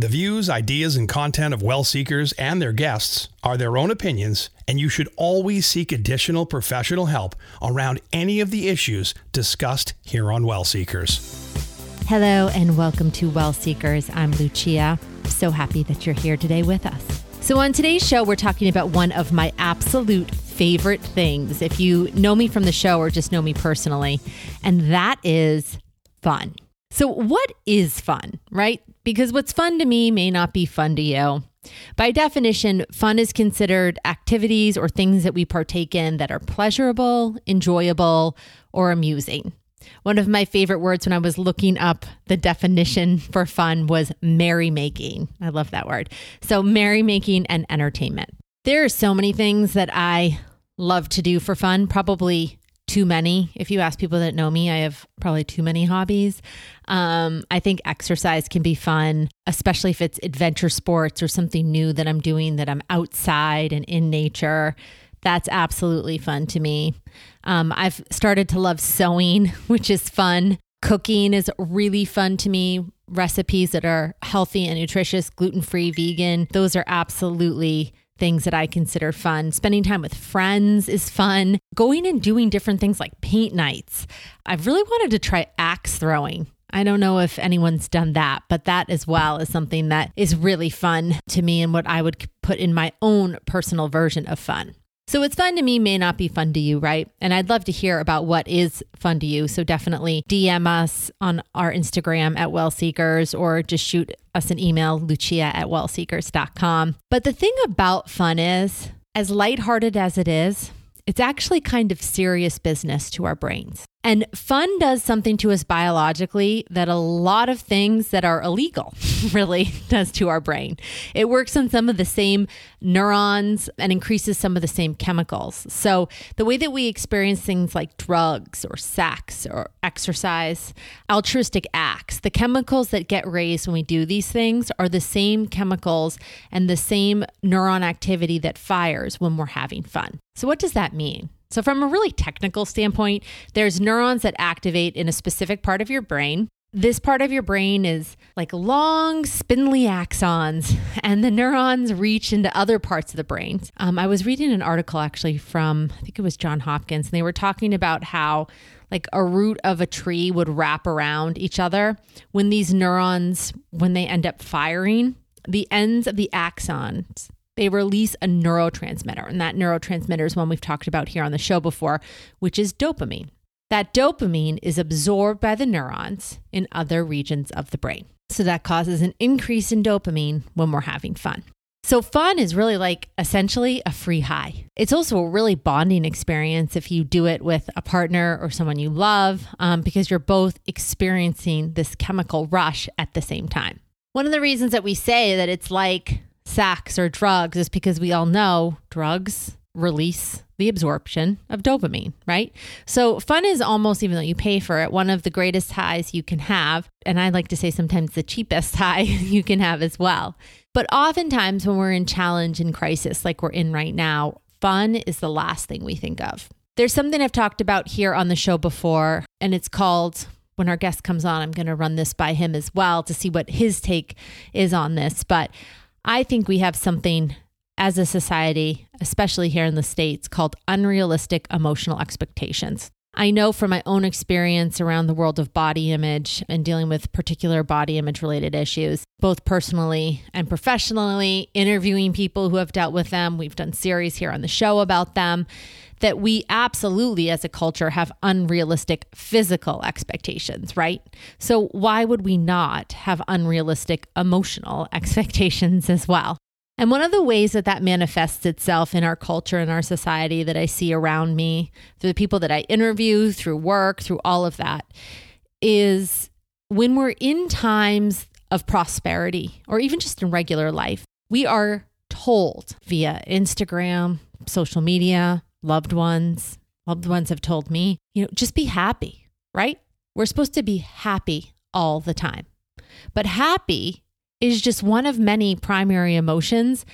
The views, ideas, and content of well seekers and their guests are their own opinions, and you should always seek additional professional help around any of the issues discussed here on Well Seekers. Hello, and welcome to Well Seekers. I'm Lucia. So happy that you're here today with us. So, on today's show, we're talking about one of my absolute favorite things, if you know me from the show or just know me personally, and that is fun. So, what is fun, right? Because what's fun to me may not be fun to you. By definition, fun is considered activities or things that we partake in that are pleasurable, enjoyable, or amusing. One of my favorite words when I was looking up the definition for fun was merrymaking. I love that word. So, merrymaking and entertainment. There are so many things that I love to do for fun, probably too many. If you ask people that know me, I have probably too many hobbies. Um, I think exercise can be fun, especially if it's adventure sports or something new that I'm doing that I'm outside and in nature. That's absolutely fun to me. Um, I've started to love sewing, which is fun. Cooking is really fun to me. Recipes that are healthy and nutritious, gluten free, vegan, those are absolutely things that I consider fun. Spending time with friends is fun. Going and doing different things like paint nights. I've really wanted to try axe throwing. I don't know if anyone's done that, but that as well is something that is really fun to me and what I would put in my own personal version of fun. So, what's fun to me may not be fun to you, right? And I'd love to hear about what is fun to you. So, definitely DM us on our Instagram at Wellseekers or just shoot us an email, lucia at wellseekers.com. But the thing about fun is, as lighthearted as it is, it's actually kind of serious business to our brains. And fun does something to us biologically that a lot of things that are illegal really does to our brain. It works on some of the same neurons and increases some of the same chemicals. So, the way that we experience things like drugs or sex or exercise, altruistic acts, the chemicals that get raised when we do these things are the same chemicals and the same neuron activity that fires when we're having fun. So, what does that mean? So, from a really technical standpoint, there's neurons that activate in a specific part of your brain. This part of your brain is like long, spindly axons, and the neurons reach into other parts of the brain. Um, I was reading an article actually from, I think it was John Hopkins, and they were talking about how like a root of a tree would wrap around each other. When these neurons, when they end up firing, the ends of the axons they release a neurotransmitter. And that neurotransmitter is one we've talked about here on the show before, which is dopamine. That dopamine is absorbed by the neurons in other regions of the brain. So that causes an increase in dopamine when we're having fun. So, fun is really like essentially a free high. It's also a really bonding experience if you do it with a partner or someone you love, um, because you're both experiencing this chemical rush at the same time. One of the reasons that we say that it's like sex or drugs is because we all know drugs release the absorption of dopamine, right? So, fun is almost, even though you pay for it, one of the greatest highs you can have. And I like to say sometimes the cheapest high you can have as well. But oftentimes, when we're in challenge and crisis, like we're in right now, fun is the last thing we think of. There's something I've talked about here on the show before, and it's called when our guest comes on, I'm going to run this by him as well to see what his take is on this. But I think we have something as a society, especially here in the States, called unrealistic emotional expectations. I know from my own experience around the world of body image and dealing with particular body image related issues, both personally and professionally, interviewing people who have dealt with them. We've done series here on the show about them. That we absolutely, as a culture, have unrealistic physical expectations, right? So, why would we not have unrealistic emotional expectations as well? And one of the ways that that manifests itself in our culture and our society that I see around me, through the people that I interview, through work, through all of that, is when we're in times of prosperity or even just in regular life, we are told via Instagram, social media, loved ones, loved ones have told me, you know, just be happy, right? We're supposed to be happy all the time. But happy is just one of many primary emotions.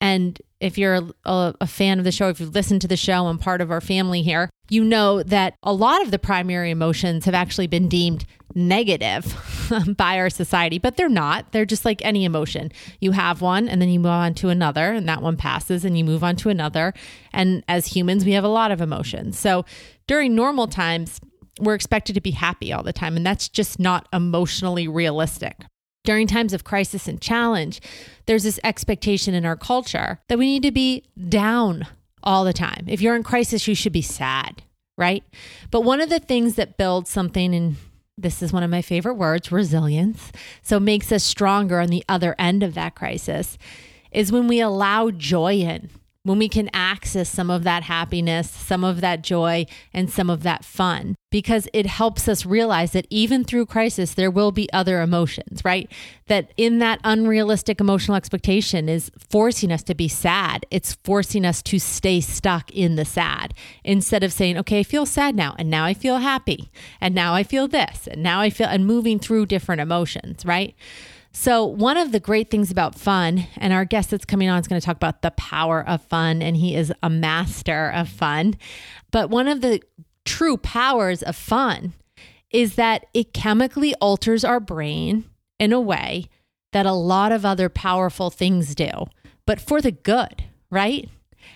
And if you're a, a, fan of the show, if you've listened to the show and part of our family here, you know that a lot of the primary emotions have actually been deemed negative by our society, but they're not. They're just like any emotion. You have one and then you move on to another, and that one passes and you move on to another. And as humans, we have a lot of emotions. So during normal times, we're expected to be happy all the time, and that's just not emotionally realistic. During times of crisis and challenge, there's this expectation in our culture that we need to be down all the time. If you're in crisis, you should be sad, right? But one of the things that builds something, and this is one of my favorite words resilience, so makes us stronger on the other end of that crisis, is when we allow joy in when we can access some of that happiness, some of that joy, and some of that fun, because it helps us realize that even through crisis, there will be other emotions, right? That in that unrealistic emotional expectation is forcing us to be sad. It's forcing us to stay stuck in the sad instead of saying, okay, I feel sad now, and now I feel happy, and now I feel this, and now I feel, and moving through different emotions, right? So, one of the great things about fun, and our guest that's coming on is going to talk about the power of fun, and he is a master of fun. But one of the true powers of fun is that it chemically alters our brain in a way that a lot of other powerful things do, but for the good, right?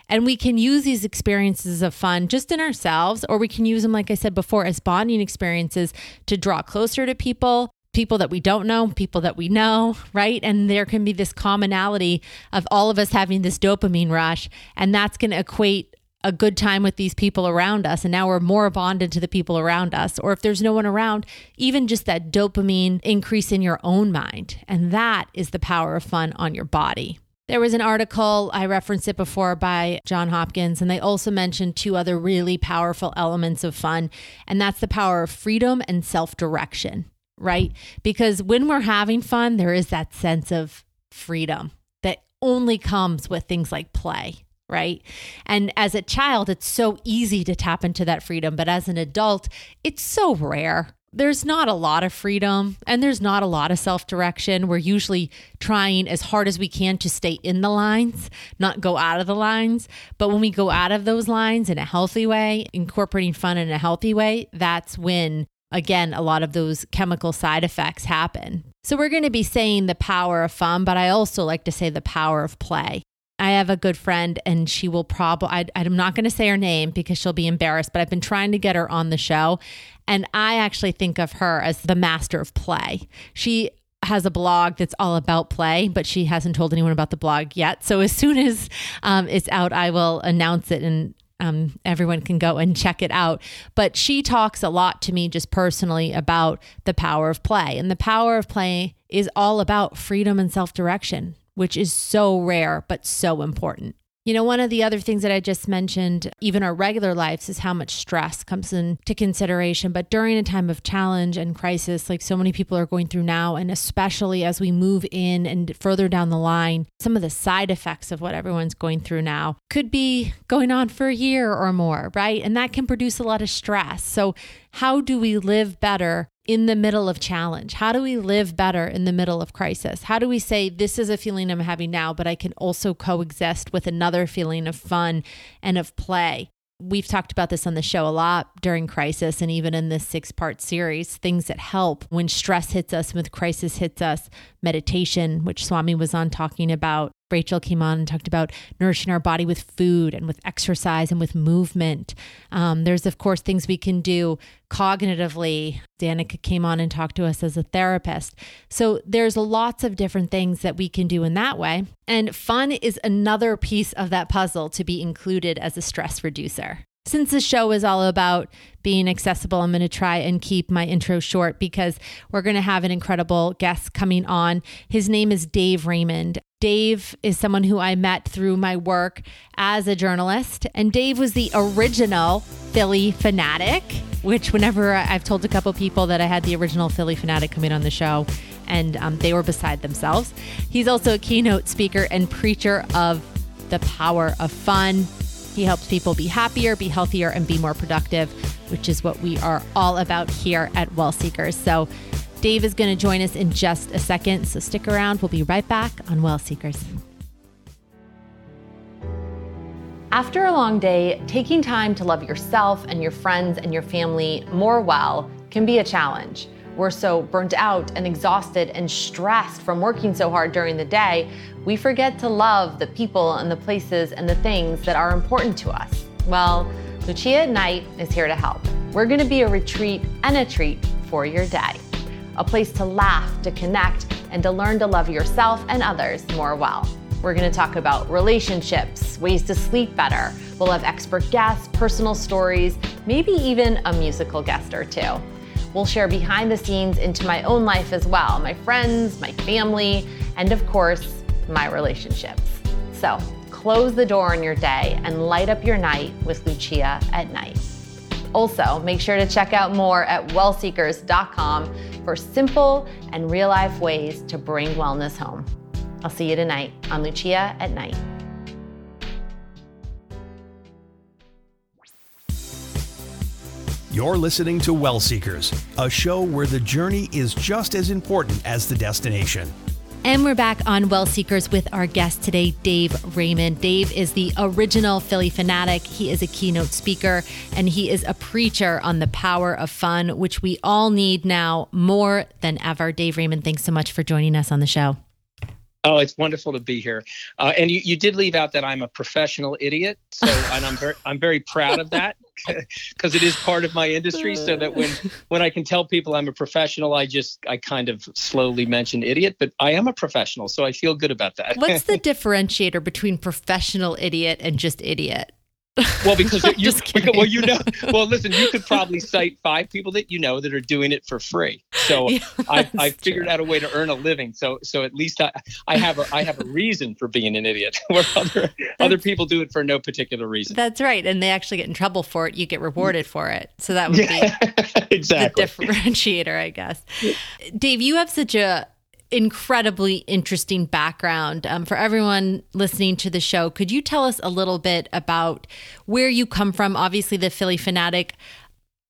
And we can use these experiences of fun just in ourselves, or we can use them, like I said before, as bonding experiences to draw closer to people, people that we don't know, people that we know, right? And there can be this commonality of all of us having this dopamine rush, and that's going to equate a good time with these people around us. And now we're more bonded to the people around us. Or if there's no one around, even just that dopamine increase in your own mind. And that is the power of fun on your body. There was an article, I referenced it before by John Hopkins, and they also mentioned two other really powerful elements of fun, and that's the power of freedom and self direction right? Because when we're having fun, there is that sense of freedom that only comes with things like play, right? And as a child, it's so easy to tap into that freedom, but as an adult, it's so rare. There's not a lot of freedom and there's not a lot of self direction. We're usually trying as hard as we can to stay in the lines, not go out of the lines. But when we go out of those lines in a healthy way, incorporating fun in a healthy way, that's when again, a lot of those chemical side effects happen. So we're going to be saying the power of fun, but I also like to say the power of play. I have a good friend, and she will probably, I'm not going to say her name because she'll be embarrassed, but I've been trying to get her on the show. And I actually think of her as the master of play. She has a blog that's all about play, but she hasn't told anyone about the blog yet. So as soon as um, it's out, I will announce it and um, everyone can go and check it out. But she talks a lot to me just personally about the power of play. And the power of play is all about freedom and self direction, which is so rare, but so important. You know, one of the other things that I just mentioned, even our regular lives, is how much stress comes into consideration. But during a time of challenge and crisis, like so many people are going through now, and especially as we move in and further down the line, some of the side effects of what everyone's going through now could be going on for a year or more, right? And that can produce a lot of stress. So, how do we live better in the middle of challenge? How do we live better in the middle of crisis? How do we say, this is a feeling I'm having now, but I can also coexist with another feeling of fun and of play? We've talked about this on the show a lot during crisis and even in this six part series things that help when stress hits us, when crisis hits us, meditation, which Swami was on talking about, Rachel came on and talked about nourishing our body with food and with exercise and with movement. Um, there's, of course, things we can do cognitively. Danica came on and talked to us as a therapist. So there's lots of different things that we can do in that way. And fun is another piece of that puzzle to be included as a stress reducer. Since the show is all about being accessible, I'm going to try and keep my intro short because we're going to have an incredible guest coming on. His name is Dave Raymond. Dave is someone who I met through my work as a journalist. And Dave was the original Phillie Phanatic. which, whenever I've told a couple people that I had the original Phillie Phanatic coming on the show, and um, they were beside themselves. He's also a keynote speaker and preacher of the power of fun he helps people be happier, be healthier, and be more productive, which is what we are all about here at Well Seekers. So, Dave is going to join us in just a second. So, stick around. We'll be right back on Well Seekers. After a long day, taking time to love yourself and your friends and your family more well can be a challenge. We're so burnt out and exhausted and stressed from working so hard during the day, we forget to love the people and the places and the things that are important to us. Well, Lucia Night is here to help. We're going to be a retreat and a treat for your day. A place to laugh, to connect, and to learn to love yourself and others more well. We're going to talk about relationships, ways to sleep better. We'll have expert guests, personal stories, maybe even a musical guest or two. We'll share behind the scenes into my own life as well my friends, my family, and of course, my relationships. So close the door on your day and light up your night with Lucia at night. Also, make sure to check out more at wellseekers.com for simple and real life ways to bring wellness home. I'll see you tonight on Lucia at Night. You're listening to Well Seekers, a show where the journey is just as important as the destination. And we're back on Well Seekers with our guest today, Dave Raymond. Dave is the original Phillie Phanatic. He is a keynote speaker and he is a preacher on the power of fun, which we all need now more than ever. Dave Raymond, thanks so much for joining us on the show. Oh, it's wonderful to be here. Uh, and you, you did leave out that I'm a professional idiot, so and I'm very I'm very proud of that because it is part of my industry. So that when when I can tell people I'm a professional, I just I kind of slowly mention idiot, but I am a professional, so I feel good about that. What's the differentiator between professional idiot and just idiot? Well, because you, well, you know, well, listen, you could probably cite five people that you know that are doing it for free. So yeah, I, I figured true. out a way to earn a living. So, so at least I, I have a, I have a reason for being an idiot, where other other people do it for no particular reason. That's right, and they actually get in trouble for it. You get rewarded for it. So that would yeah, be exactly the differentiator, I guess. Dave, you have such a incredibly interesting background. Um, for everyone listening to the show, could you tell us a little bit about where you come from? Obviously, the Phillie Phanatic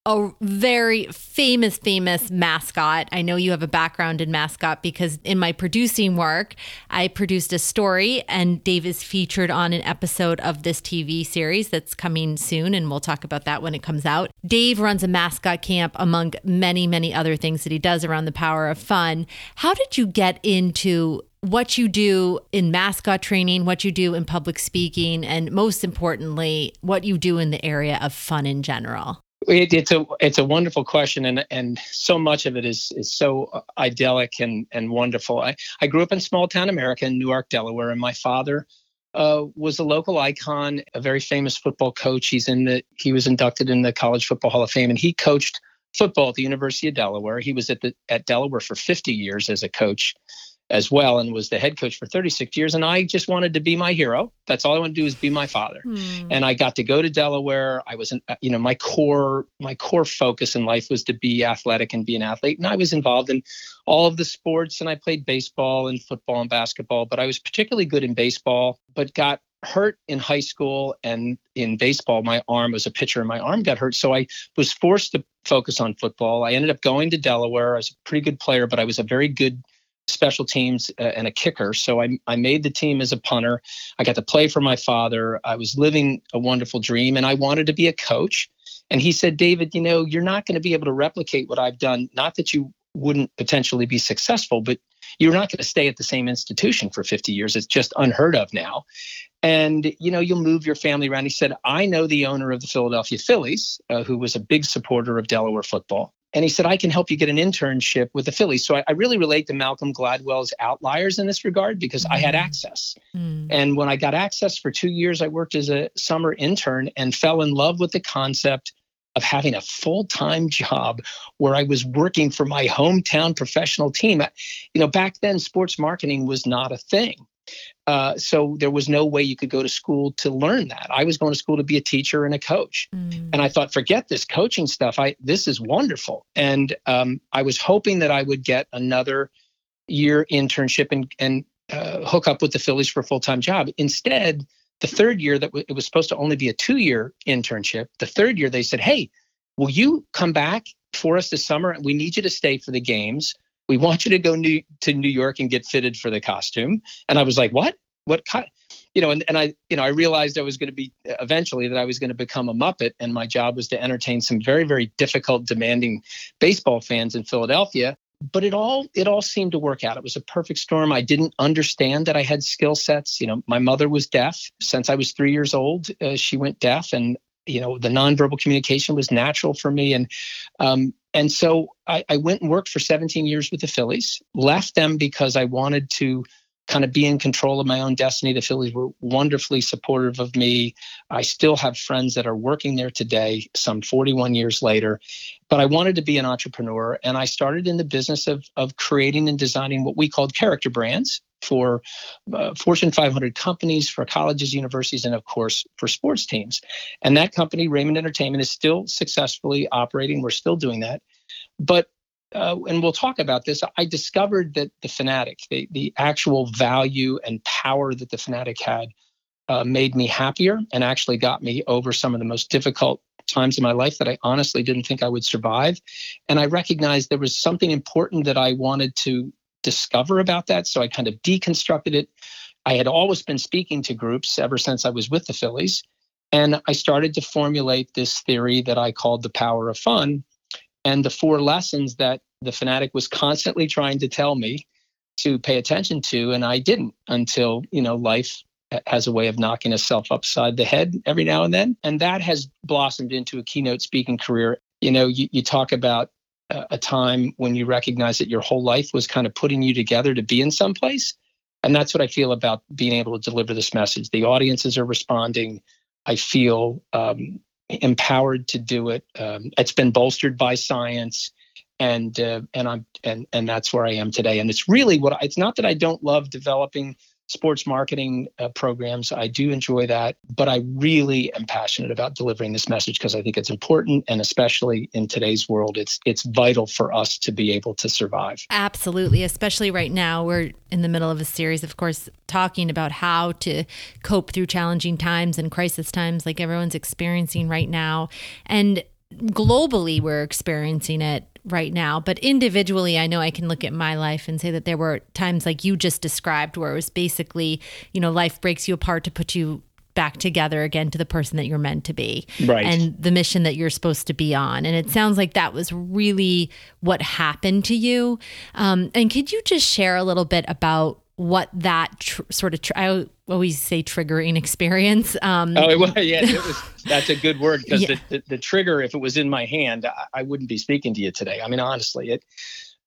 a very famous, famous mascot. I know you have a background in mascot because in my producing work, I produced a story and Dave is featured on an episode of this TV series that's coming soon. And we'll talk about that when it comes out. Dave runs a mascot camp among many, many other things that he does around the power of fun. How did you get into what you do in mascot training, what you do in public speaking, and most importantly, what you do in the area of fun in general? It, it's a it's a wonderful question, and and so much of it is is so idyllic and and wonderful. I I grew up in small town America in Newark, Delaware, and my father uh, was a local icon, a very famous football coach. He's in the he was inducted in the College Football Hall of Fame, and he coached football at the University of Delaware. He was at the at Delaware for 50 years as a coach, as well and was the head coach for 36 years and i just wanted to be my hero. That's all i want to do is be my father. Mm. and i got to go to delaware. I was you know my core my core focus in life was to be athletic and be an athlete and i was involved in all of the sports and i played baseball and football and basketball but i was particularly good in baseball but got hurt in high school and in baseball my arm was a pitcher and my arm got hurt so i was forced to focus on football. I ended up going to delaware. I was a pretty good player but i was a very good special teams uh, and a kicker. So I, I made the team as a punter. I got to play for my father. I was living a wonderful dream and I wanted to be a coach. And he said, David, you know, you're not going to be able to replicate what I've done. Not that you wouldn't potentially be successful, but you're not going to stay at the same institution for 50 years. It's just unheard of now. And, you know, you'll move your family around. He said, I know the owner of the Philadelphia Phillies, uh, who was a big supporter of Delaware football and he said, I can help you get an internship with the Phillies. So I, I really relate to Malcolm Gladwell's outliers in this regard because. I had mm. access. Mm. And when I got access for two years, I worked as a summer intern and fell in love with the concept of having a full time job where I was working for my hometown professional team. You know, back then, sports marketing was not a thing. Uh, so there was no way you could go to school to learn that. I was going to school to be a teacher and a coach, mm. and I thought, forget this coaching stuff. I this is wonderful, and um, I was hoping that I would get another year internship and and uh, hook up with the Phillies for a full time job. Instead, the third year that w- it was supposed to only be a two year internship, the third year they said, hey, will you come back for us this summer? We need you to stay for the games we want you to go new, to New York and get fitted for the costume. And I was like, what? What? kind? you know, and, and I, you know, I realized I was going to be eventually that I was going to become a Muppet, and my job was to entertain some very, very difficult, demanding baseball fans in Philadelphia. But it all, it all seemed to work out. It was a perfect storm. I didn't understand that I had skill sets. You know, my mother was deaf since I was three years old. Uh, she went deaf, and you know, the nonverbal communication was natural for me, and um, and so I, I went and worked for 17 years with the Phillies. Left them because I wanted to kind of be in control of my own destiny. The Phillies were wonderfully supportive of me. I still have friends that are working there today, some 41 years later. But I wanted to be an entrepreneur, and I started in the business of, of creating and designing what we called character brands for uh, Fortune 500 companies, for colleges, universities, and of course for sports teams. And that company, Raymond Entertainment, is still successfully operating. We're still doing that. But uh, and we'll talk about this, I discovered that the Phanatic, the, the actual value and power that the Phanatic had, uh, made me happier and actually got me over some of the most difficult times in my life that I honestly didn't think I would survive. And I recognized there was something important that I wanted to discover about that. So I kind of deconstructed it. I had always been speaking to groups ever since I was with the Phillies. And I started to formulate this theory that I called the power of fun and the four lessons that the Phanatic was constantly trying to tell me to pay attention to and i didn't until you know life has a way of knocking itself upside the head every now and then. And that has blossomed into a keynote speaking career. You know you, you talk about a, a time when you recognize that your whole life was kind of putting you together to be in some place. And that's what i feel about being able to deliver this message. The audiences are responding. I feel um, empowered to do it. Um, it's been bolstered by science, and uh, and I'm and and that's where I am today. And it's really what I, it's not that I don't love developing sports marketing uh, programs. I do enjoy that, but I really am passionate about delivering this message because I think it's important, and especially in today's world, it's it's vital for us to be able to survive. Absolutely, especially right now, we're in the middle of a series, of course, talking about how to cope through challenging times and crisis times, like everyone's experiencing right now, and globally we're experiencing it right now. But individually, I know I can look at my life and say that there were times like you just described where it was basically, you know, life breaks you apart to put you back together again to the person that you're meant to be right. and the mission that you're supposed to be on and it sounds like that was really what happened to you um, and could you just share a little bit about what that tr- sort of tr- I always say triggering experience. Um, oh, well, yeah, it was. That's a good word because yeah. the, the, the, trigger, if it was in my hand, I, I, wouldn't be speaking to you today. I mean, honestly, it.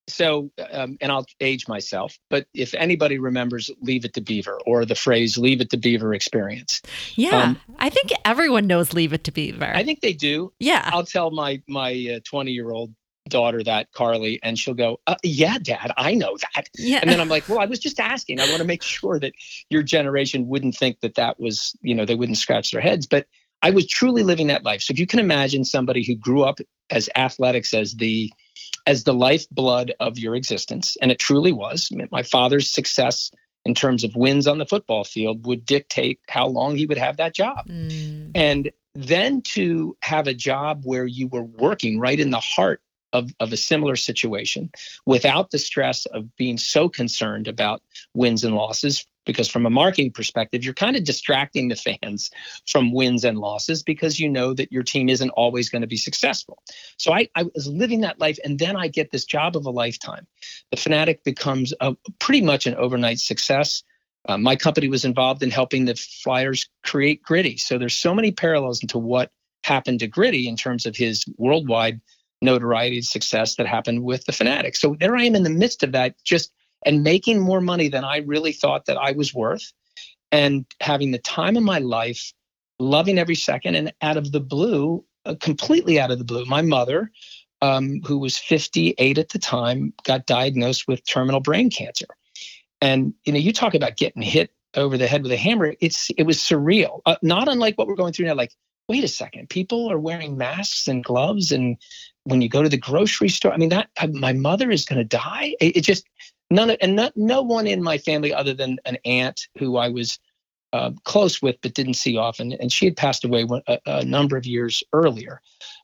So, um, and I'll age myself, but if anybody remembers "Leave It to Beaver" or the phrase "Leave It to Beaver" experience, yeah, um, I think everyone knows "Leave It to Beaver." I think they do. Yeah, I'll tell my my twenty uh, year old daughter that carly and she'll go uh, yeah dad i know that. Yeah. and then i'm like well i was just asking. I want to make sure that your generation wouldn't think that that was you know they wouldn't scratch their heads. But i was truly living that life. So if you can imagine somebody who grew up as athletics as the as the lifeblood of your existence and it truly was my father's success in terms of wins on the football field would dictate how long he would have that job. Mm. and then to have a job where you were working right in the heart of, of a similar situation without the stress of being so concerned about wins and losses. Because from a marketing perspective, you're kind of distracting the fans from wins and losses because you know that your team isn't always going to be successful. So I, I was living that life, and then I get this job of a lifetime. The Phanatic becomes a, pretty much an overnight success. Uh, my company was involved in helping the Flyers create Gritty. So there's so many parallels into what happened to Gritty in terms of his worldwide notoriety success that happened with the Phanatic so there i am in the midst of that just and making more money than i really thought that i was worth and having the time of my life loving every second and out of the blue uh, completely out of the blue my mother um, who was 58 at the time got diagnosed with terminal brain cancer. And you know you talk about getting hit over the head with a hammer it's it was surreal uh, not unlike what we're going through now like wait a second people are wearing masks and gloves and when you go to the grocery store, I mean, that uh, my mother is going to die. It, it, just none of, and not, no one in my family other than an aunt who I was uh, close with but didn't see often, and she had passed away a, a, number of years earlier.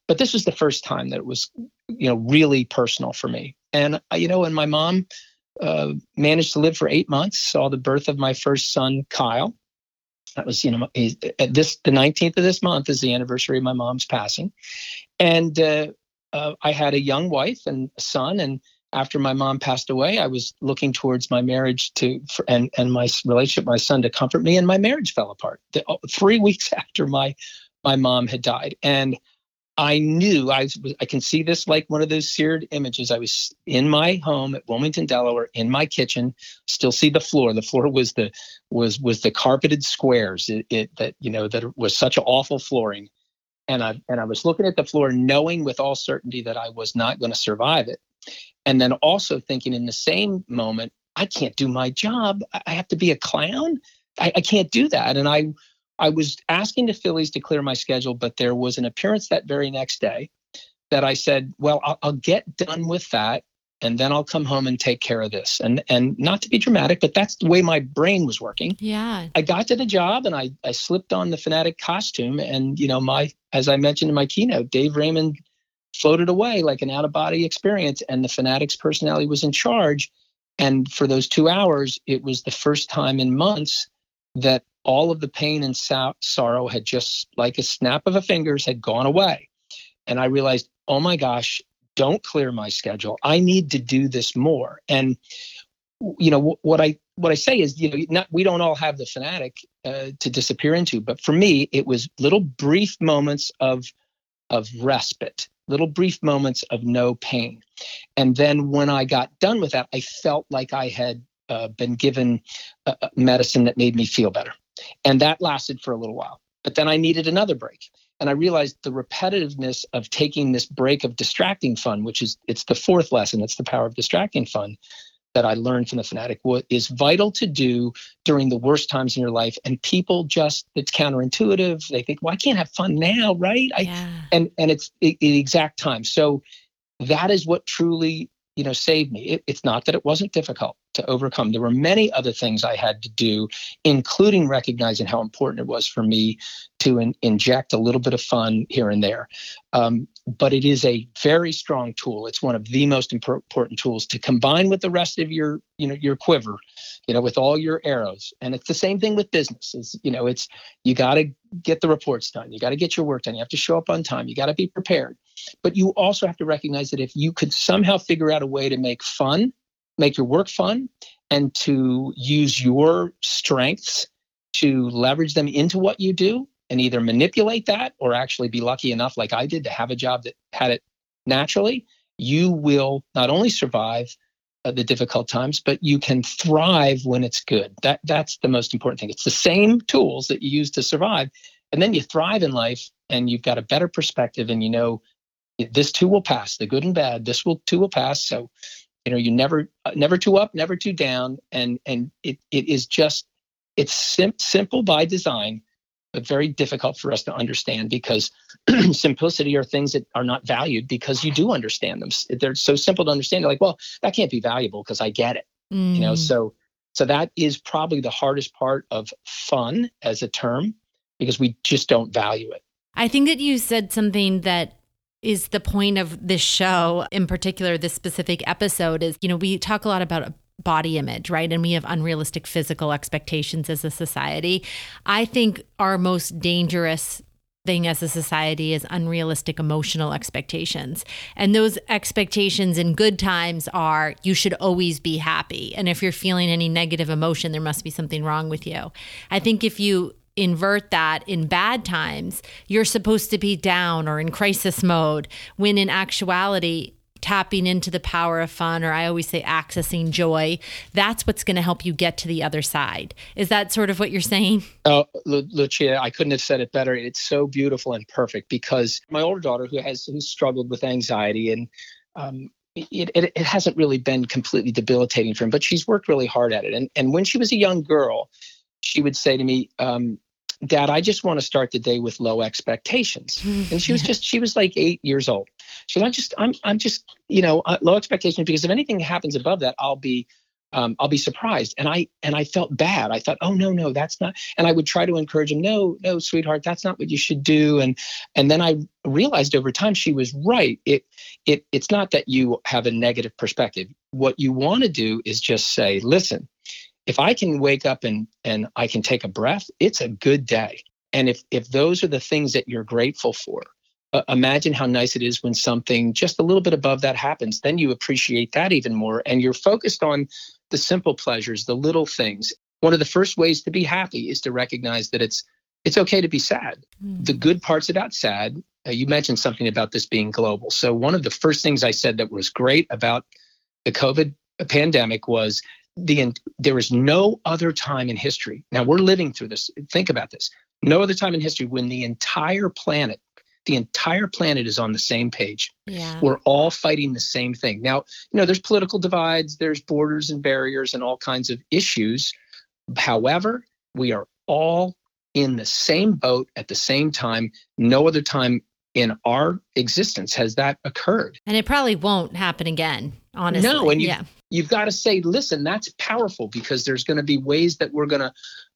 But this was the first time that it was, you know, really personal for me. And uh, you know, when my mom uh, managed to live for eight months, saw the birth of my first son, Kyle, That was, you know, at this the 19th of this month is the anniversary of my mom's passing, and uh, uh, I had a young wife and a son. And after my mom passed away, I was looking towards my marriage to for, and and my relationship, my son to comfort me, and my marriage fell apart. The, oh, three weeks after my my mom had died, and I knew I was, I can see this like one of those seared images. I was in my home at Wilmington, Delaware, in my kitchen. Still see the floor. The floor was the was was the carpeted squares. It, it that you know that was such an awful flooring, and I and I was looking at the floor, knowing with all certainty that I was not going to survive it, and then also thinking in the same moment, I can't do my job. I have to be a clown. I, I can't do that, and I I was asking the Phillies to clear my schedule, but there was an appearance that very next day that I said, well, I'll, I'll, get done with that and then I'll come home and take care of this. And and not to be dramatic, but that's the way my brain was working. Yeah. I got to the job and I I slipped on the Phanatic costume and you know my as I mentioned in my keynote, Dave Raymond floated away like an out of body experience and the Phanatics personality was in charge and for those 2 hours it was the first time in months that all of the pain and sorrow had just like a snap of a fingers had gone away and i realized oh my gosh don't clear my schedule i need to do this more and you know what i what i say is you know not we don't all have the Phanatic uh, to disappear into but for me it was little brief moments of of respite little brief moments of no pain and then when i got done with that i felt like i had uh, been given medicine that made me feel better and that lasted for a little while. But then I needed another break. And I realized the repetitiveness of taking this break of distracting fun, which is it's the fourth lesson, it's the power of distracting fun that I learned from the Phanatic, what is vital to do during the worst times in your life. And people just it's counterintuitive. They think, well, I can't have fun now, right? I, yeah. and and it's the exact time. So that is what truly you know saved me. It, it's not that it wasn't difficult to overcome. There were many other things i had to do including recognizing how important it was for me to in, inject a little bit of fun here and there. Um, but it is a very strong tool. It's one of the most important tools to combine with the rest of your you know your quiver you know with all your arrows. And it's the same thing with business. Is you know it's you got to get the reports done. You got to get your work done. You have to show up on time. You got to be prepared but you also have to recognize that if you could somehow figure out a way to make fun, make your work fun, and to use your strengths to leverage them into what you do and either manipulate that or actually be lucky enough, like I did, to have a job that had it naturally, you will not only survive uh, the difficult times, but you can thrive when it's good. That that's the most important thing. It's the same tools that you use to survive, and then you thrive in life, and you've got a better perspective, and you know this too will pass the good and bad this will too will pass. So you know you never uh, never too up never too down. And and it, it is just it's sim- simple by design but very difficult for us to understand because simplicity are things that are not valued because you do understand them. They're so simple to understand. You're like well that can't be valuable because i get it. Mm. you know mm. so so that is probably the hardest part of fun as a term because we just don't value it. I think that you said something that is the point of this show, in particular, this specific episode, is, you know, we talk a lot about body image, right? And we have unrealistic physical expectations as a society. I think our most dangerous thing as a society is unrealistic emotional expectations. And those expectations in good times are you should always be happy. And if you're feeling any negative emotion, there must be something wrong with you. I think if you invert that in bad times, you're supposed to be down or in crisis mode, when in actuality, tapping into the power of fun, or I always say accessing joy, that's what's going to help you get to the other side. Is that sort of what you're saying? Oh, Lu- Lucia, I couldn't have said it better. It's so beautiful and perfect because my older daughter, who has who struggled with anxiety and um, it, it, it, hasn't really been completely debilitating for him, but she's worked really hard at it. And, and when she was a young girl, she would say to me, um, Dad, I just want to start the day with low expectations. And she was just, she was like eight years old. She was, I just, I'm, I'm just, you know, uh, low expectations because if anything happens above that, I'll be, um, I'll be surprised. And I, and I felt bad. I thought, oh no, no, that's not. And I would try to encourage him, no, no, sweetheart, that's not what you should do. And, and then I realized over time she was right. It, it, it's not that you have a negative perspective. What you want to do is just say, listen, if I can wake up and and I can take a breath, it's a good day. And if if those are the things that you're grateful for, uh, imagine how nice it is when something just a little bit above that happens. Then you appreciate that even more, and you're focused on the simple pleasures, the little things. One of the first ways to be happy is to recognize that it's it's okay to be sad. Mm. The good parts about sad. Uh, you mentioned something about this being global. So one of the first things I said that was great about the COVID pandemic was the there is no other time in history. Now we're living through this. Think about this. No other time in history when the entire planet, the entire planet is on the same page. Yeah. We're all fighting the same thing. Now, you know, there's political divides, there's borders and barriers and all kinds of issues. However, we are all in the same boat at the same time. No other time in our existence has that occurred. And it probably won't happen again, honestly. No, and you, yeah. You've got to say, listen, that's powerful because there's going to be ways that we're going to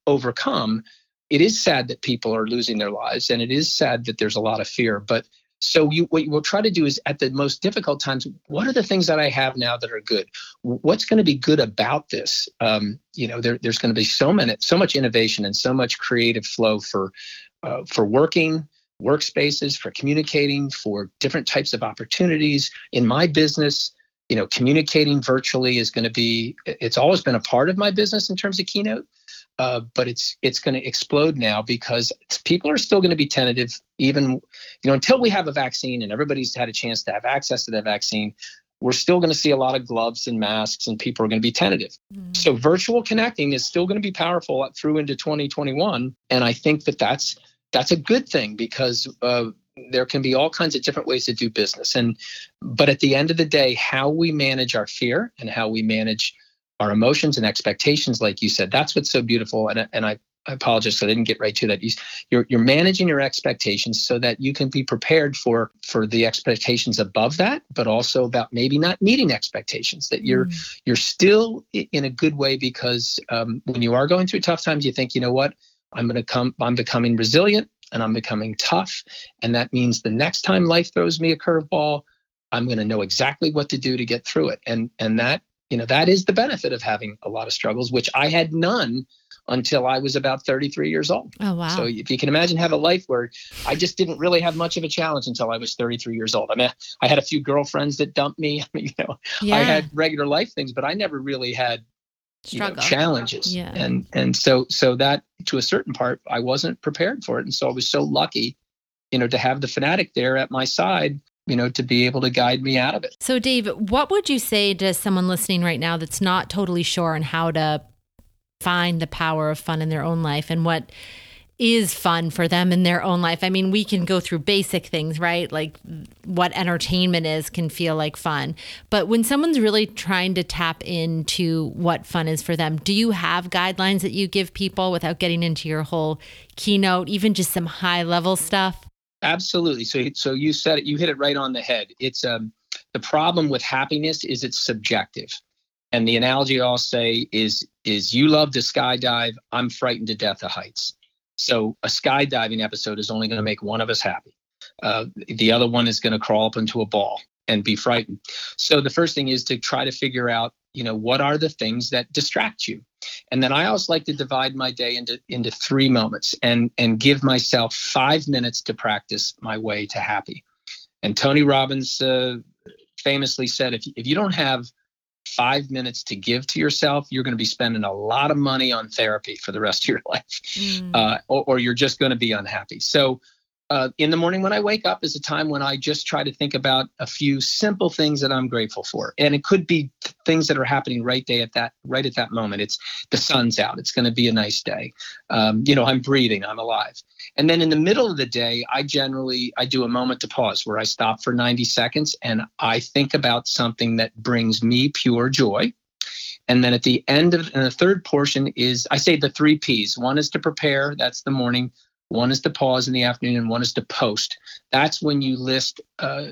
overcome. It is sad that people are losing their lives, and it is sad that there's a lot of fear. But so you, what you will try to do is at the most difficult times, what are the things that I have now that are good? What's going to be good about this? Um, you know, there, there's going to be so many, so much innovation and so much creative flow for, uh, for working, workspaces, for communicating, for different types of opportunities. In my business, you know, communicating virtually is going to be, it's always been a part of my business in terms of Keynote. Uh, but it's it's going to explode now because people are still going to be tentative even you know until we have a vaccine and everybody's had a chance to have access to that vaccine we're still going to see a lot of gloves and masks and people are going to be tentative mm. so virtual connecting is still going to be powerful through into 2021 and i think that that's that's a good thing because uh, there can be all kinds of different ways to do business and but at the end of the day how we manage our fear and how we manage our emotions and expectations like you said that's what's so beautiful and, and i I apologize, I didn't get right to that. You're you're managing your expectations so that you can be prepared for for the expectations above that, but also about maybe not meeting expectations. That you're mm. you're still in a good way because um, when you are going through tough times, you think, you know what, I'm going to come, I'm becoming resilient and I'm becoming tough. And that means the next time life throws me a curveball, I'm going to know exactly what to do to get through it. And, and that, you know, that is the benefit of having a lot of struggles, which I had none until I was about 33 years old. Oh, wow. So if you can imagine have a life where I just didn't really have much of a challenge until I was 33 years old. I mean, I had a few girlfriends that dumped me. you know, yeah. I had regular life things, but I never really had you know, challenges. Yeah. And and so so that to a certain part I wasn't prepared for it. And so I was so lucky, you know, to have the Phanatic there at my side, you know, to be able to guide me out of it. So Dave, what would you say to someone listening right now that's not totally sure on how to find the power of fun in their own life and what is fun for them in their own life. I mean, we can go through basic things, right? Like what entertainment is can feel like fun. But when someone's really trying to tap into what fun is for them, do you have guidelines that you give people without getting into your whole keynote, even just some high level stuff? Absolutely. So so you said it, you hit it right on the head. It's um the problem with happiness is it's subjective. And the analogy I'll say is is you love to skydive, I'm frightened to death of heights so a skydiving episode is only going to make one of us happy. Uh, the other one is going to crawl up into a ball and be frightened. So the first thing is to try to figure out, you know, what are the things that distract you? And then I always like to divide my day into into three moments and and give myself five minutes to practice my way to happy. And Tony Robbins uh, famously said, if if you don't have five minutes to give to yourself, you're going to be spending a lot of money on therapy for the rest of your life, mm. uh, or, or, you're just going to be unhappy. So, uh, in the morning when I wake up is a time when I just try to think about a few simple things that I'm grateful for, and it could be things that are happening right day at that right at that moment. It's the sun's out. It's going to be a nice day. Um, you know, I'm breathing. I'm alive. And then in the middle of the day, I generally I do a moment to pause where I stop for 90 seconds and I think about something that brings me pure joy. And then at the end of and the third portion is I say the three P's. One is to prepare, that's the morning. One is to pause in the afternoon, and one is to post. That's when you list uh,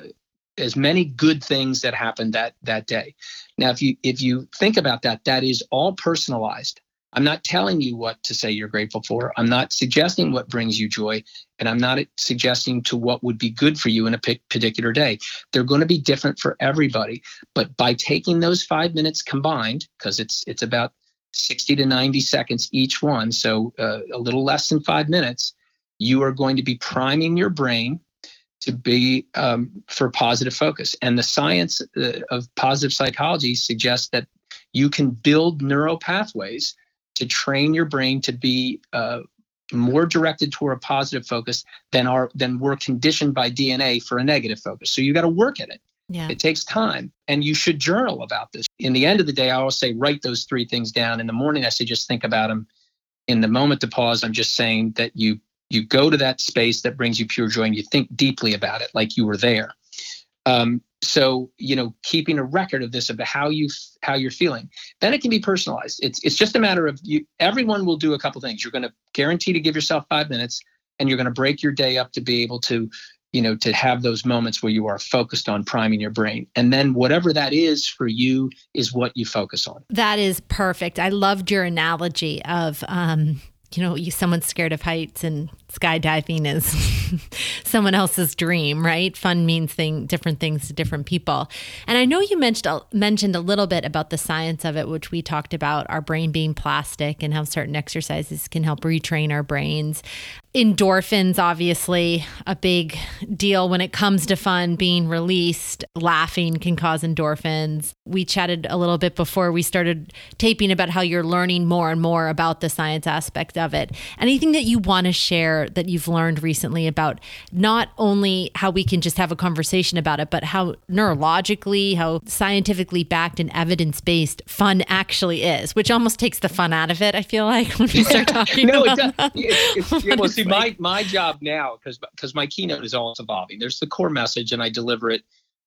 as many good things that happened that that day. Now, if you if you think about that, that is all personalized. I'm not telling you what to say you're grateful for. I'm not suggesting what brings you joy, and I'm not suggesting to what would be good for you in a particular day. They're going to be different for everybody. But by taking those five minutes combined, because it's it's about 60 to 90 seconds each one, so uh, a little less than five minutes, you are going to be priming your brain to be um, for positive focus. And the science uh, of positive psychology suggests that you can build neural pathways to train your brain to be uh, more directed toward a positive focus than are than we're conditioned by DNA for a negative focus. So you got to work at it. Yeah. It takes time and you should journal about this. In the end of the day, I always say write those three things down. In the morning, I say just think about them. In the moment to pause, I'm just saying that you you go to that space that brings you pure joy and you think deeply about it like you were there. Um, so you know, keeping a record of this about how you how you're feeling, then it can be personalized. It's it's just a matter of you. Everyone will do a couple things. You're going to guarantee to give yourself five minutes, and you're going to break your day up to be able to you know to have those moments where you are focused on priming your brain and then whatever that is for you is what you focus on that is perfect i loved your analogy of um you know, you, someone's scared of heights and skydiving is someone else's dream, right? Fun means thing, different things to different people. And I know you mentioned uh, mentioned a little bit about the science of it, which we talked about our brain being plastic and how certain exercises can help retrain our brains endorphins obviously a big deal when it comes to fun being released laughing can cause endorphins we chatted a little bit before we started taping about how you're learning more and more about the science aspect of it anything that you want to share that you've learned recently about not only how we can just have a conversation about it but how neurologically how scientifically backed and evidence-based fun actually is which almost takes the fun out of it i feel like when we start talking no, about it does. It's, it's, well, see, my my job now because because my keynote is always evolving. There's the core message, and I deliver it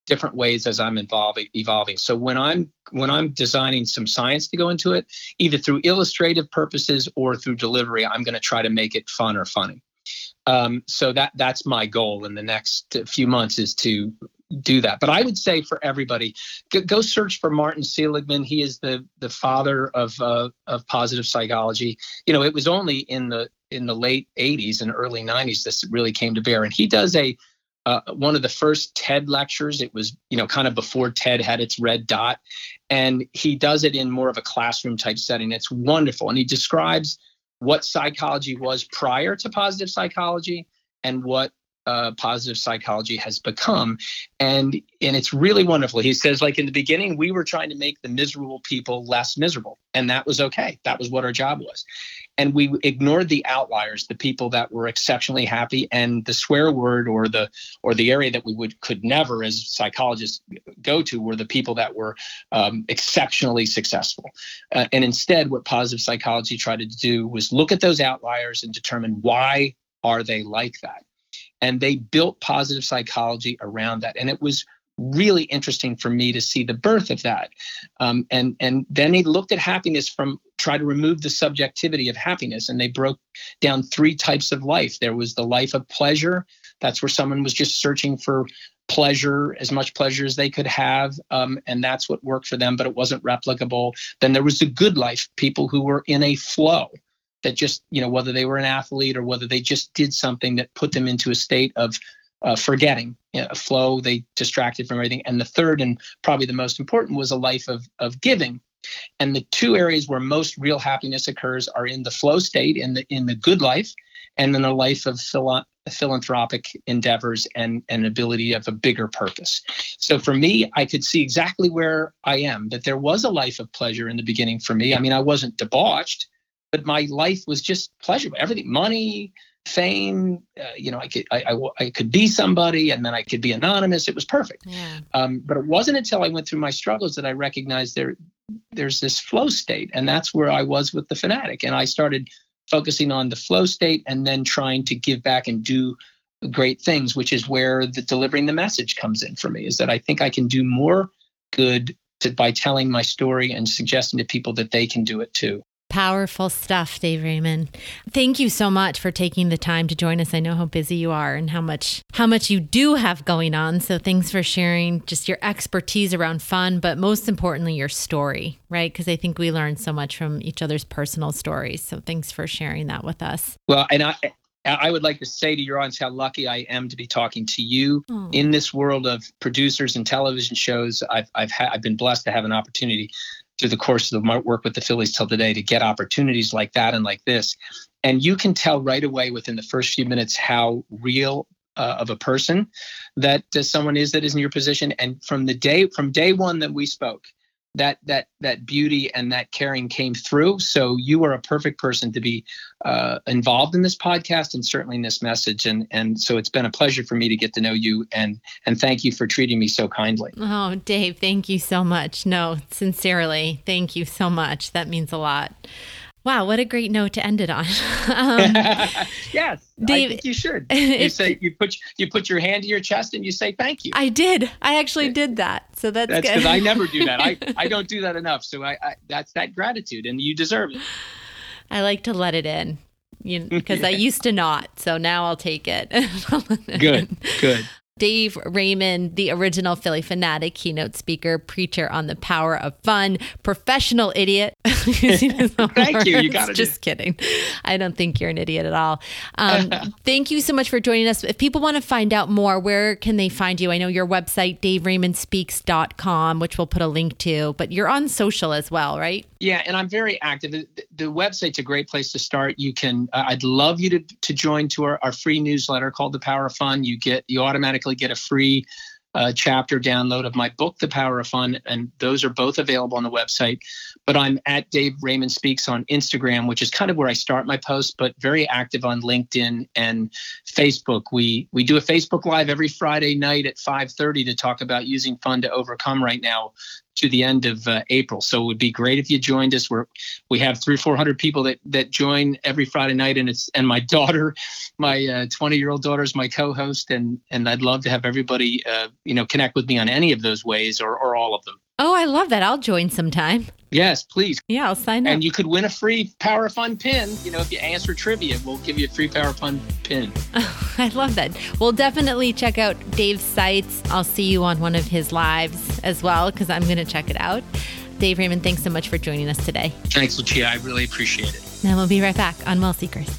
different ways as I'm evolving. Evolving. So when I'm when I'm designing some science to go into it, either through illustrative purposes or through delivery, I'm going to try to make it fun or funny. Um, so that that's my goal in the next few months is to do that. But I would say for everybody, go, go search for Martin Seligman. He is the the father of uh, of positive psychology. You know, it was only in the in the late 80s and early 90s this really came to bear and he does a uh, one of the first ted lectures it was you know kind of before ted had its red dot and he does it in more of a classroom type setting it's wonderful and he describes what psychology was prior to positive psychology and what uh, positive psychology has become. And and it's really wonderful. He says like in the beginning we were trying to make the miserable people less miserable and that was okay. That was what our job was. And we ignored the outliers the people that were exceptionally happy and the swear word or the or the area that we would could never as psychologists go to were the people that were um, exceptionally successful. Uh, and instead what positive psychology tried to do was look at those outliers and determine why are they like that and they built positive psychology around that. And it was really interesting for me to see the birth of that. Um, and and then they looked at happiness from try to remove the subjectivity of happiness and they broke down three types of life. There was the life of pleasure. That's where someone was just searching for pleasure as much pleasure as they could have um, and that's what worked for them but it wasn't replicable. Then there was the good life people who were in a flow that just you know whether they were an athlete or whether they just did something that put them into a state of uh, forgetting you know, a flow they distracted from everything and the third and probably the most important was a life of of giving and the two areas where most real happiness occurs are in the flow state in the in the good life and in a life of philo- philanthropic endeavors and an ability of a bigger purpose. So for me, I could see exactly where I am, that there was a life of pleasure in the beginning for me. I mean, I wasn't debauched, but my life was just pleasurable. Everything, money, fame, uh, you know, I could I, I, I, could be somebody, and then I could be anonymous. It was perfect. Yeah. Um, but it wasn't until I went through my struggles that I recognized there there's this flow state, and that's where I was with the Phanatic, and I started focusing on the flow state, and then trying to give back and do great things, which is where the delivering the message comes in for me. Is that I think I can do more good to, by telling my story and suggesting to people that they can do it too. Powerful stuff, Dave Raymond. Thank you so much for taking the time to join us. I know how busy you are and how much how much you do have going on. So thanks for sharing just your expertise around fun, but most importantly your story, right? Because I think we learn so much from each other's personal stories. So thanks for sharing that with us. Well, and I I would like to say to your audience how lucky I am to be talking to you oh. in this world of producers and television shows. I've I've ha- I've been blessed to have an opportunity through the course of the work with the Phillies till today to get opportunities like that and like this. And you can tell right away within the first few minutes how real uh, of a person that uh, someone is that is in your position. And from the day from day one that we spoke, that that that beauty and that caring came through. So you are a perfect person to be uh, involved in this podcast and certainly in this message. And and so it's been a pleasure for me to get to know you and and thank you for treating me so kindly. Oh, Dave, thank you so much. No, sincerely, thank you so much. That means a lot. Wow, what a great note to end it on. um, yes, Dave, I think you should. You say you put you put your hand to your chest and you say thank you. I did. I actually did that. So that's, that's because I never do that. I, I don't do that enough. So I, I that's that gratitude, and you deserve it. I like to let it in, you because know, I used to not. So now I'll take it. good, good. Dave Raymond, the original Phillie Phanatic, keynote speaker, preacher on the power of fun, professional idiot. thank you. You got it. Just kidding. I don't think you're an idiot at all. Um, thank you so much for joining us. If people want to find out more, where can they find you? I know your website, daveraymondspeaks.com, which we'll put a link to, but you're on social as well, right? Yeah, and I'm very active. The, the website's a great place to start. You can. Uh, I'd love you to to join to our, our free newsletter called The Power of Fun. You get you automatically get a free uh, chapter download of my book, The Power of Fun, and those are both available on the website. But I'm at Dave Raymond Speaks on Instagram, which is kind of where I start my posts, but very active on LinkedIn and Facebook. We we do a Facebook Live every Friday night at 5:30 to talk about using fun to overcome right now to the end of uh, April. So it would be great if you joined us. We're we have three four hundred people that that join every Friday night, and it's and my daughter, my twenty uh, year old daughter is my co-host, and and I'd love to have everybody uh, you know connect with me on any of those ways or or all of them. Oh, I love that. I'll join sometime. Yes, please. Yeah, I'll sign up. And you could win a free Power Fun pin. You know, if you answer trivia, we'll give you a free Power Fun pin. Oh, I love that. We'll definitely check out Dave's sites. I'll see you on one of his lives as well because I'm going to check it out. Dave Raymond, thanks so much for joining us today. Thanks, Lucia. I really appreciate it. Now we'll be right back on Well Seekers.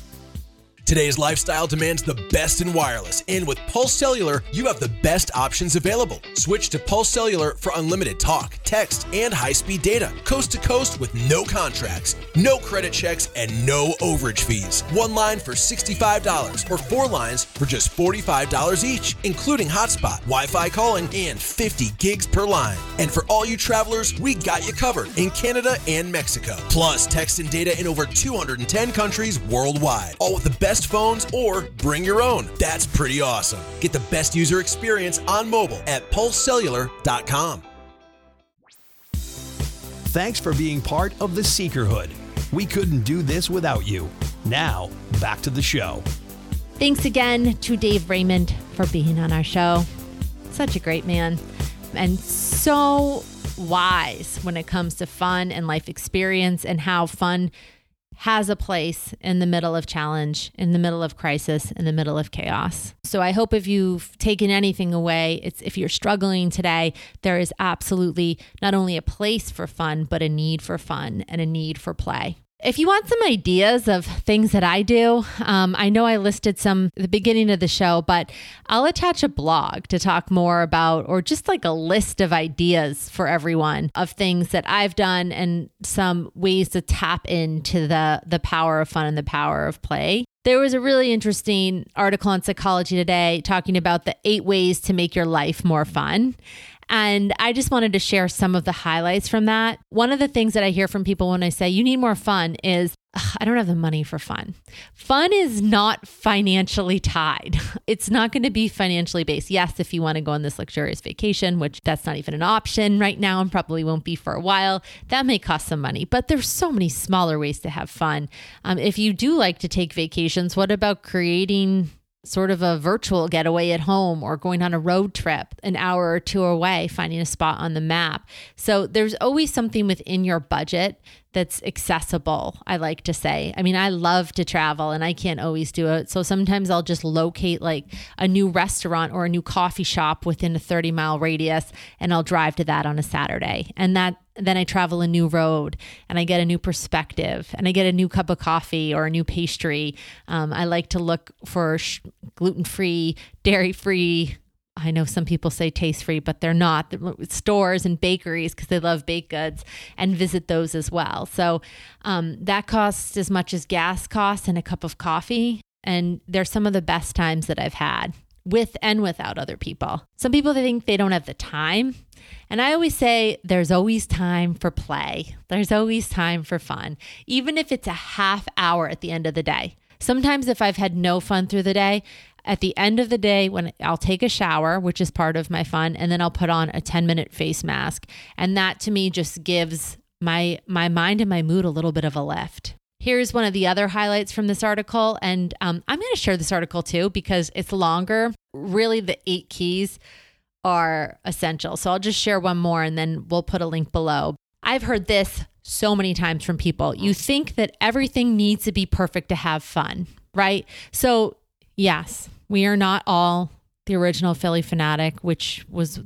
Today's lifestyle demands the best in wireless, and with Pulse Cellular, you have the best options available. Switch to Pulse Cellular for unlimited talk, text, and high speed data, coast to coast with no contracts, no credit checks, and no overage fees. One line for $65 or four lines for just $45 each, including hotspot, Wi Fi calling, and 50 gigs per line. And for all you travelers, we got you covered in Canada and Mexico. Plus, text and data in over 210 countries worldwide, all with the best best phones or bring your own. That's pretty awesome. Get the best user experience on mobile at pulsecellular.com. Thanks for being part of the Seekerhood. We couldn't do this without you. Now, back to the show. Thanks again to Dave Raymond for being on our show. Such a great man and so wise when it comes to fun and life experience and how fun has a place in the middle of challenge, in the middle of crisis, in the middle of chaos. So I hope if you've taken anything away, it's if you're struggling today, there is absolutely not only a place for fun, but a need for fun and a need for play. If you want some ideas of things that I do, um, I know I listed some at the beginning of the show, but I'll attach a blog to talk more about, or just like a list of ideas for everyone of things that I've done and some ways to tap into the the power of fun and the power of play. There was a really interesting article on Psychology Today talking about the eight ways to make your life more fun. And I just wanted to share some of the highlights from that. One of the things that I hear from people when I say you need more fun is I don't have the money for fun. Fun is not financially tied. It's not going to be financially based. Yes, if you want to go on this luxurious vacation, which that's not even an option right now and probably won't be for a while, that may cost some money. But there's so many smaller ways to have fun. Um, if you do like to take vacations, what about creating sort of a virtual getaway at home or going on a road trip an hour or two away, finding a spot on the map. So there's always something within your budget that's accessible, I like to say. I mean, I love to travel and I can't always do it. So sometimes I'll just locate like a new restaurant or a new coffee shop within a 30 mile radius and I'll drive to that on a Saturday. And that then I travel a new road and I get a new perspective and I get a new cup of coffee or a new pastry. Um, I like to look for sh- gluten free, dairy free, I know some people say taste free, but they're not. Stores and bakeries because they love baked goods and visit those as well. So um, that costs as much as gas costs and a cup of coffee. And they're some of the best times that I've had with and without other people. Some people they think they don't have the time. And I always say there's always time for play. There's always time for fun, even if it's a half hour at the end of the day. Sometimes if I've had no fun through the day, at the end of the day when I'll take a shower, which is part of my fun, and then I'll put on a 10 minute face mask. And that to me just gives my my mind and my mood a little bit of a lift. Here's one of the other highlights from this article. And um, I'm going to share this article too because it's longer. Really, the eight keys are essential. So I'll just share one more and then we'll put a link below. I've heard this so many times from people. You think that everything needs to be perfect to have fun, right? So, yes, we are not all the original Phillie Phanatic, which was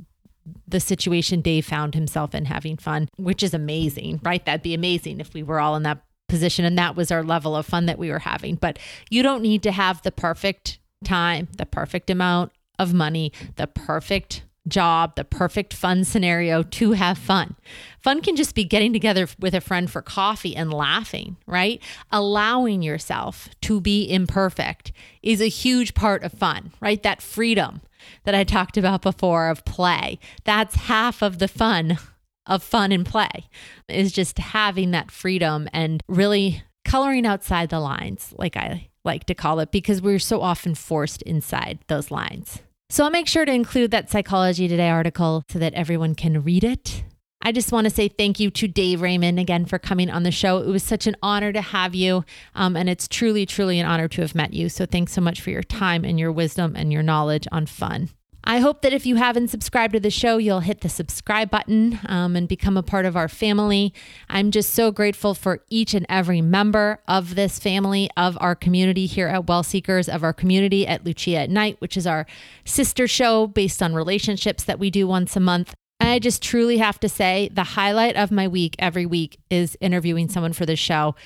the situation Dave found himself in having fun, which is amazing, right? That'd be amazing if we were all in that position and that was our level of fun that we were having. But you don't need to have the perfect time, the perfect amount of money, the perfect job, the perfect fun scenario to have fun. Fun can just be getting together with a friend for coffee and laughing, right? Allowing yourself to be imperfect is a huge part of fun, right? That freedom that I talked about before of play. That's half of the fun of fun and play is just having that freedom and really coloring outside the lines, like I like to call it, because we're so often forced inside those lines. So I'll make sure to include that Psychology Today article so that everyone can read it. I just want to say thank you to Dave Raymond again for coming on the show. It was such an honor to have you. Um, and it's truly, truly an honor to have met you. So thanks so much for your time and your wisdom and your knowledge on fun. I hope that if you haven't subscribed to the show, you'll hit the subscribe button um, and become a part of our family. I'm just so grateful for each and every member of this family, of our community here at Well Seekers, of our community at Lucia at Night, which is our sister show based on relationships that we do once a month. And I just truly have to say the highlight of my week every week is interviewing someone for the show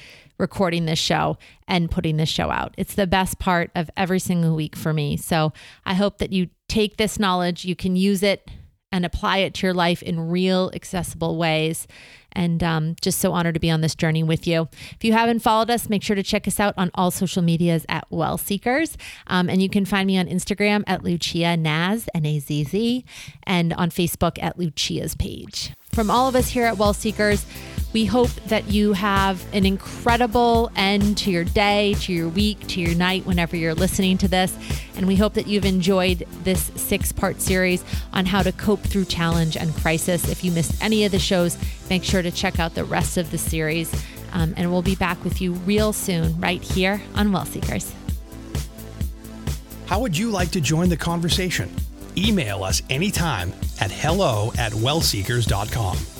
recording this show and putting this show out. It's the best part of every single week for me. So I hope that you take this knowledge, you can use it and apply it to your life in real, accessible ways. And um, just so honored to be on this journey with you. If you haven't followed us, make sure to check us out on all social medias at Well Seekers. Um, and you can find me on Instagram at Lucia Nazz, N A Z Z, and on Facebook at Lucia's page. From all of us here at Well Seekers, we hope that you have an incredible end to your day, to your week, to your night, whenever you're listening to this. And we hope that you've enjoyed this six part series on how to cope through challenge and crisis. If you missed any of the shows, make sure to check out the rest of the series. Um, and we'll be back with you real soon, right here on Well Seekers. How would you like to join the conversation? Email us anytime at hello at wellseekers.com.